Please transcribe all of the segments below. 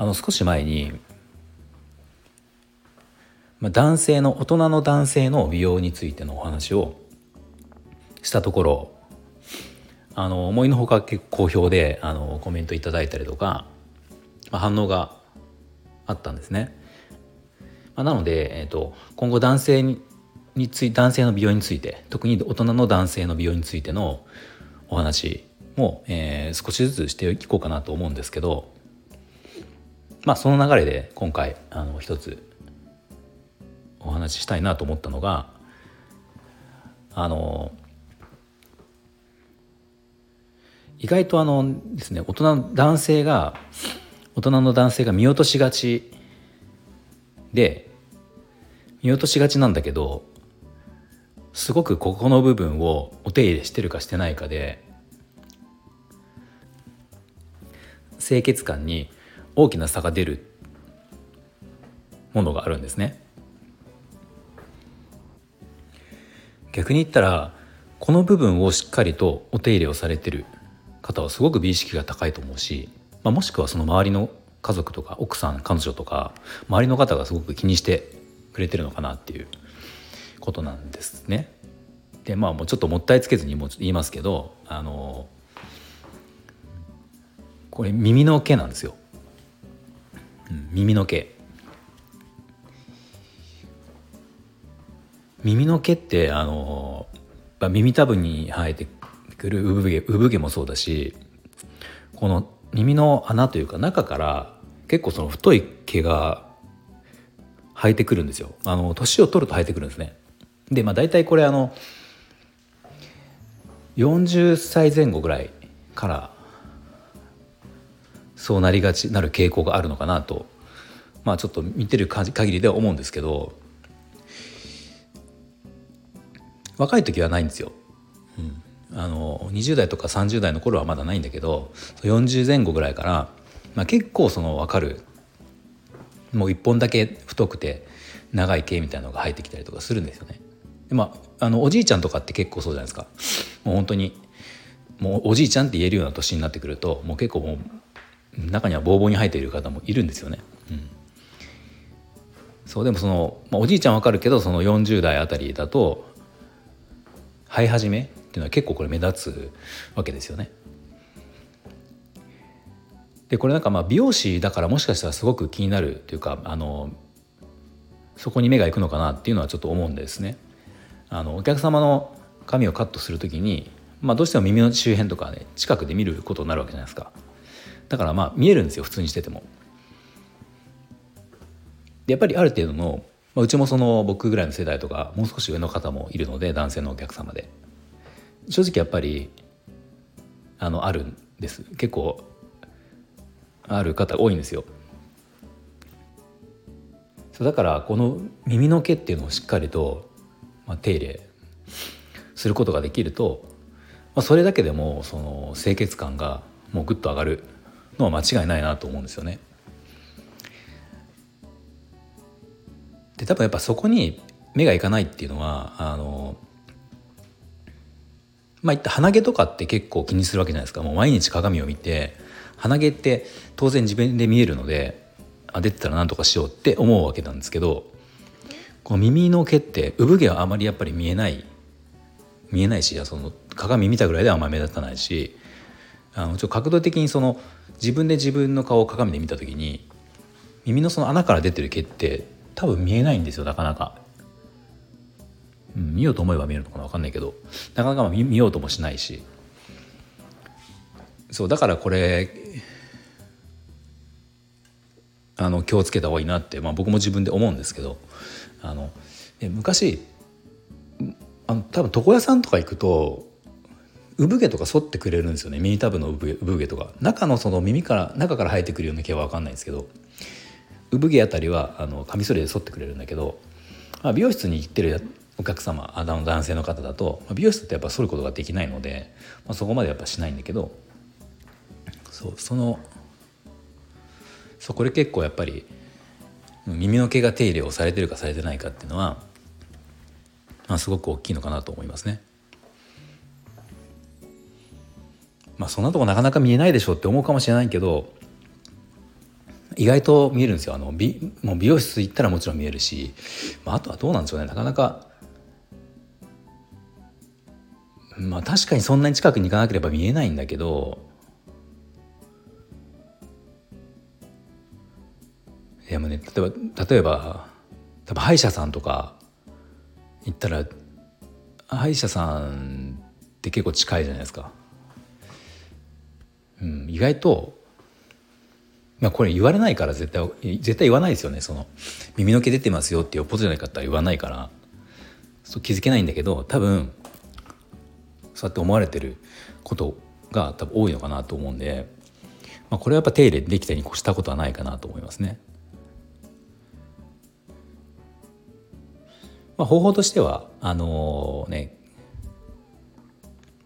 あの少し前に、まあ、男性の大人の男性の美容についてのお話をしたところあの思いのほか結構好評であのコメントいただいたりとか、まあ、反応があったんですね。まあ、なので、えーと、今後男性にについ男性の美容について特に大人の男性の美容についてのお話も、えー、少しずつしていこうかなと思うんですけどまあその流れで今回あの一つお話ししたいなと思ったのがあの意外とあのですね大人男性が大人の男性が見落としがちで見落としがちなんだけどすごくここの部分をお手入れしてるかしてないかで清潔感に大きな差が出るものがあるんですね。逆に言ったらこの部分をしっかりとお手入れをされてる方はすごく美意識が高いと思うし、まあ、もしくはその周りの家族とか奥さん彼女とか周りの方がすごく気にしてくれてるのかなっていうことなんですね。でまあもうちょっともったいつけずにもう言いますけどあのこれ耳の毛なんですよ。うん、耳の毛。耳の毛ってあの、まあ、耳たぶに生えてくる産毛産毛もそうだしこの耳の穴というか中から結構その太い毛が生えてくるんですよあの年を取ると生えてくるんですねでまあ大体これあの40歳前後ぐらいからそうなりがちなる傾向があるのかなとまあちょっと見てる限りでは思うんですけど若い時はないんですよ。うんあの20代とか30代の頃はまだないんだけど40前後ぐらいから、まあ、結構その分かるもう1本だけ太くて長い毛みたいなのが生えてきたりとかするんですよね。でまあ、あのおじいちゃんとかって結構そうじゃないですか。もう本当にもうおじいちゃんって言えるような年になってくるともう結構もう中にはボーボーに生えている方もいるんですよね。うん、そうでもその、まあ、おじいちゃんわかるけどその40代あたりだと生え始めっていうのは結構これ目立つわけですよね。でこれなんかまあ美容師だからもしかしたらすごく気になるというかあのそこに目がいくのかなっていうのはちょっと思うんですね。あのお客様の髪をカットする時に、まあ、どうしても耳の周辺とかね近くで見ることになるわけじゃないですか。だからまあ見えるんですよ普通にしてても。でやっぱりある程度の、まあ、うちもその僕ぐらいの世代とかもう少し上の方もいるので男性のお客様で。正直やっぱりあのあるんです。結構ある方多いんですよ。そうだからこの耳の毛っていうのをしっかりと、まあ、手入れすることができると、まあ、それだけでもその清潔感がもうぐっと上がる。のは間違いないなと思うんですよね。で多分やっぱそこに目がいかないっていうのはあのまあ、言った鼻毛とかって結構気にするわけじゃないですかもう毎日鏡を見て鼻毛って当然自分で見えるのであ出てたら何とかしようって思うわけなんですけどこの耳の毛って産毛はあまりやっぱり見えない見えないしその鏡見たぐらいではあんまり目立たないしあのちょっと角度的にその自分で自分の顔を鏡で見た時に耳のその穴から出てる毛って多分見えないんですよなかなか。うん、見ようと思えば見えるのかな分かんないけどなかなか見見ようともしないし。そうだからこれあの気をつけた方がいいなって、まあ、僕も自分で思うんですけどあの昔あの多分床屋さんとか行くと産毛とか剃ってくれるんですよね耳たぶの産毛とか中のその耳から中から生えてくるような毛は分かんないんですけど産毛あたりはあのカミソリで剃ってくれるんだけど、まあ、美容室に行ってるお客様あの男性の方だとまあ美容室ってやっぱ剃ることができないので、まあ、そこまでやっぱしないんだけどそうそのそうこれ結構やっぱり耳の毛が手入れをされてるかされてないかっていうのは、まあ、すごく大きいのかなと思いますね。まあそんなとこなかなか見えないでしょって思うかもしれないけど意外と見えるんですよあの美もう美容室行ったらもちろん見えるし、まあ、あとはどうなんでしょうねなかなかまあ確かにそんなに近くに行かなければ見えないんだけどいやもうね例えば例えば多分歯医者さんとか行ったら歯医者さんって結構近いじゃないですか。うん、意外とまあこれ言われないから絶対絶対言わないですよねその耳の毛出てますよってよっぽどじゃないかったら言わないからそう気づけないんだけど多分そうやって思われてることが多分多いのかなと思うんで、まあ、これはやっぱ手入れできたに越したことはないかなと思いますね。まあ、方法としてはあのー、ね、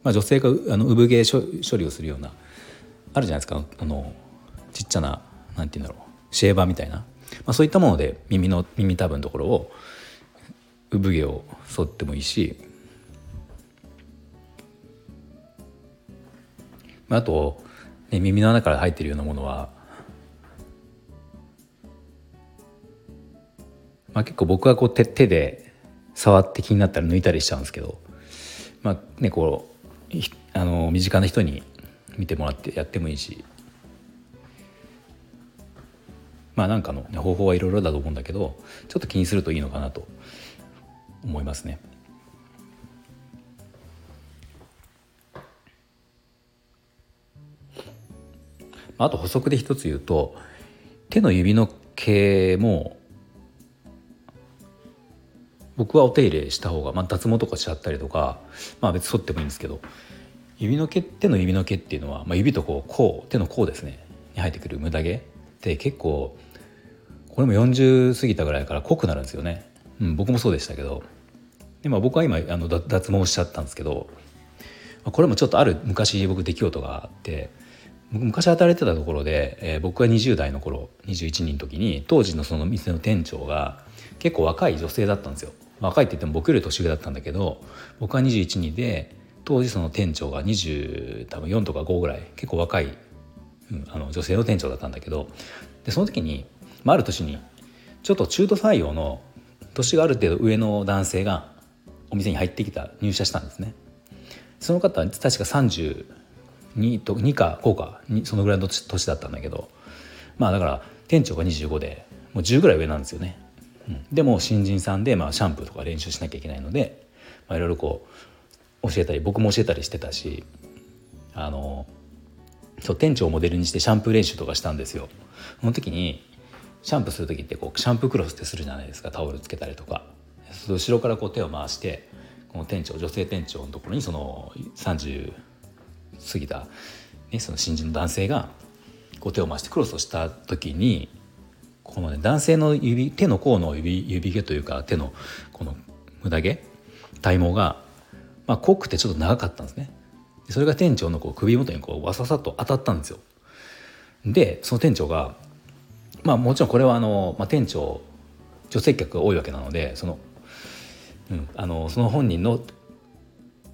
まあ、女性があの産毛処理をするようなあるじゃないですか。あのちっちゃななんて言うんだろう。シェーバーみたいな、まあ、そういったもので耳の耳たぶのところを産毛を剃ってもいいし。まああと、ね、耳の穴から入ってるようなものは、まあ、結構僕はこう手手で触って気になったら抜いたりしちゃうんですけど、まあね、こうあの身近な人に見てもらってやってもいいしまあなんかの、ね、方法はいろいろだと思うんだけどちょっと気にするといいのかなと思いますね。あと補足で一つ言うと手の指の毛も僕はお手入れした方が、まあ、脱毛とかしちゃったりとかまあ別に剃ってもいいんですけど指の毛手の指の毛っていうのは、まあ、指とこう甲手の甲ですね。に生えてくる無駄毛。って結構これも40過ぎたぐらいから濃くなるんですよね、うん、僕もそうでしたけど。で、まあ、僕は今あの脱毛しちゃったんですけどこれもちょっとある昔僕出来事があって昔働いてたところで、えー、僕が20代の頃21人の時に当時のその店の店長が結構若い女性だったんですよ。若いって言っても僕より年上だったんだけど僕は21人で当時その店長が24とか5ぐらい結構若い、うん、あの女性の店長だったんだけどでその時に、まあ、ある年にちょっと中途採用の年がある程度上の男性がお店に入ってきた入社したんですね。その方は確か32と2か5かそのぐらいの年だったんだけどまあだから店長が25でもう10ぐらい上なんですよね、うん、でも新人さんでまあシャンプーとか練習しなきゃいけないのでまあいろいろこう教えたり僕も教えたりしてたしあのそう店長をモデルにしてシャンプー練習とかしたんですよ。その時にシャンプーする時ってこうシャンプークロスってするじゃないですかタオルつけたりとか後ろからこう手を回してこの店長女性店長のところにその30過ぎた、ね、その新人の男性がこう手を回してクロスをした時にこのね男性の指手の甲の指指毛というか手のこの無駄毛体毛がまあ、濃くてちょっと長かったんですね。それが店長のこう首元にこうわささっと当たったんですよ。でその店長がまあもちろんこれはあの、まあ、店長女性客が多いわけなのでその,、うん、あのその本人の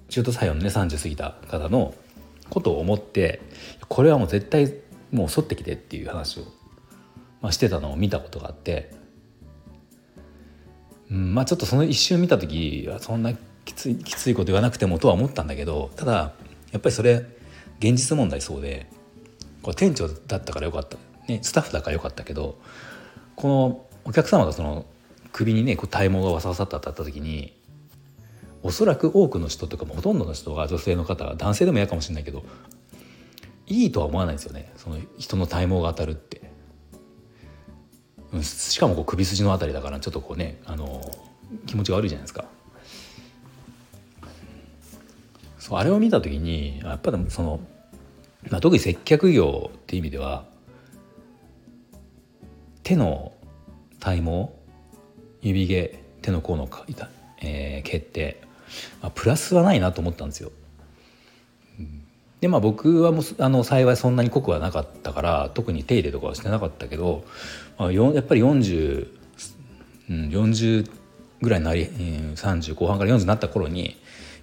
中途採用のね30過ぎた方のことを思ってこれはもう絶対もう沿ってきてっていう話を、まあ、してたのを見たことがあって、うん、まあちょっとその一瞬見た時はそんなきついきついこと言わなくてもとは思ったんだけどただやっぱりそれ現実問題そうでこれ店長だったからよかった、ね、スタッフだからよかったけどこのお客様がその首にねこう体毛がわさわさっと当たった時におそらく多くの人とかもほとんどの人が女性の方男性でも嫌かもしれないけどいいとは思わないですよねその人の体毛が当たるって。しかもこう首筋のあたりだからちょっとこうねあの気持ちが悪いじゃないですか。そうあれを見た時にやっぱりその、まあ、特に接客業っていう意味では手の体毛指毛手の甲のかいた、えー、毛って、まあ、プラスはないなと思ったんですよ。でまあ僕はもうあの幸いそんなに濃くはなかったから特に手入れとかはしてなかったけど、まあ、やっぱり40、うん、40ぐらいになり、30後半から40になった頃に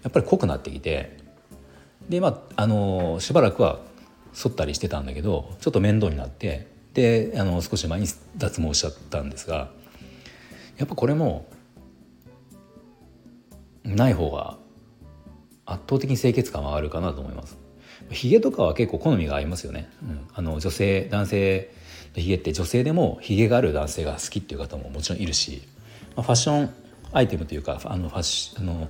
やっぱり濃くなってきてでまああのしばらくは剃ったりしてたんだけどちょっと面倒になってであの少し前に脱毛しちゃったんですがやっぱこれもない方が圧倒的に清潔感はあるかなと思います。ヒゲとかは結構好みが合いますよね。うん、あの女性男性のヒゲって女性でもヒゲがある男性が好きっていう方ももちろんいるし、まあ、ファッションアイテムというかあのファッシあの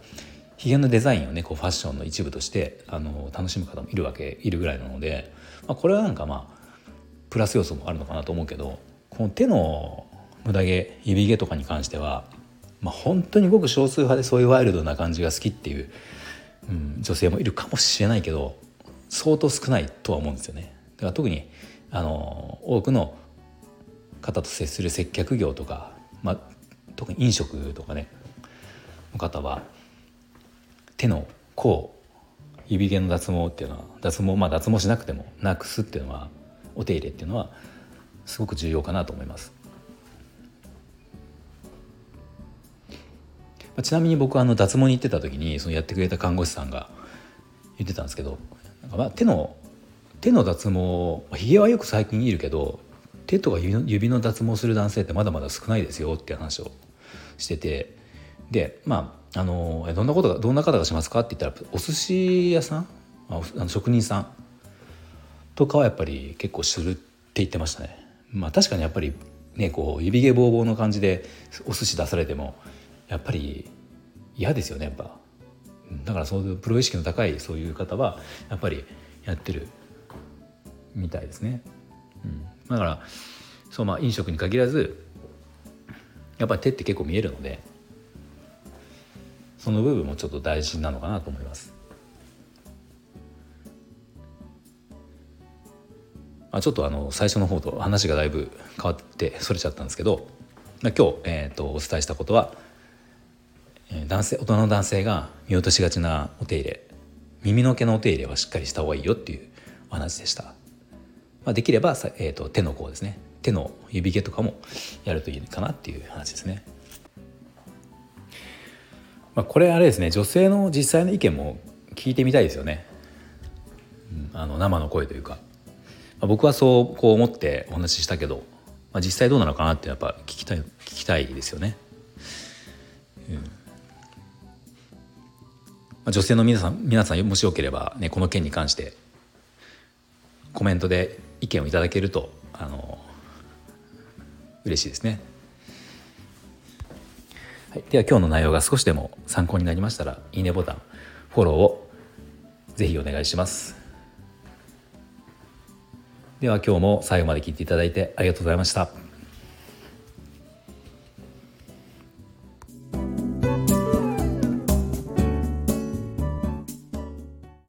ヒゲのデザインをねこうファッションの一部としてあの楽しむ方もいるわけいるぐらいなので、まあ、これはなんかまあプラス要素もあるのかなと思うけどこの手の無駄毛指毛とかに関しては、まあ、本当にごく少数派でそういうワイルドな感じが好きっていう、うん、女性もいるかもしれないけど相当少ないとは思うんですよね。だから特にあの多くの方と接する接客業とか、まあ、特に飲食とかねの方は手の甲指毛の脱毛っていうのは脱毛まあ脱毛しなくてもなくすっていうのはお手入れっていうのはすごく重要かなと思います。まあちなみに僕はあの脱毛に行ってた時にそのやってくれた看護師さんが言ってたんですけどなんかまあ手の手の脱毛ひげはよく最近いるけど手とか指の脱毛する男性ってまだまだ少ないですよって話をしててでまああのどんなことがどんな方がしますかって言ったらお寿司屋さん？あの職人さん？とかはやっぱり結構するって言ってましたね。まあ確かにやっぱりねこう指毛ぼうぼうの感じでお寿司出されてもやっぱり嫌ですよねやっぱ。だからそういうプロ意識の高いそういう方はやっぱりやってるみたいですね。うん、だからそうまあ飲食に限らずやっぱり手って結構見えるのでその部分もちょっと大事なのかなと思います。まあ、ちょっとあの最初の方と話がだいぶ変わってそれちゃったんですけどまあ今日、えーと、お伝えしたことは男性大人の男性が見落としがちなお手入れ耳の毛のお手入れはしっかりした方がいいよっていうお話でした、まあ、できれば、えーと、手の甲ですね。手の指毛とかもやるといいかなっていう話ですね、まあ、これあれですね女性の実際の意見も聞いてみたいですよね、うん、あの生の声というかまあ、僕はそうこう思ってお話ししたけど、まあ、実際どうなのかなってやっぱ聞きたい聞きたいですよね。うんまあ、女性の皆さん皆さんもしよければ、ね、この件に関してコメントで意見をいただけるとあの嬉しいですね。はい、では今日の内容が少しでも参考になりましたらいいねボタンフォローをぜひお願いします。では今日も最後まで聞いていただいてありがとうございました。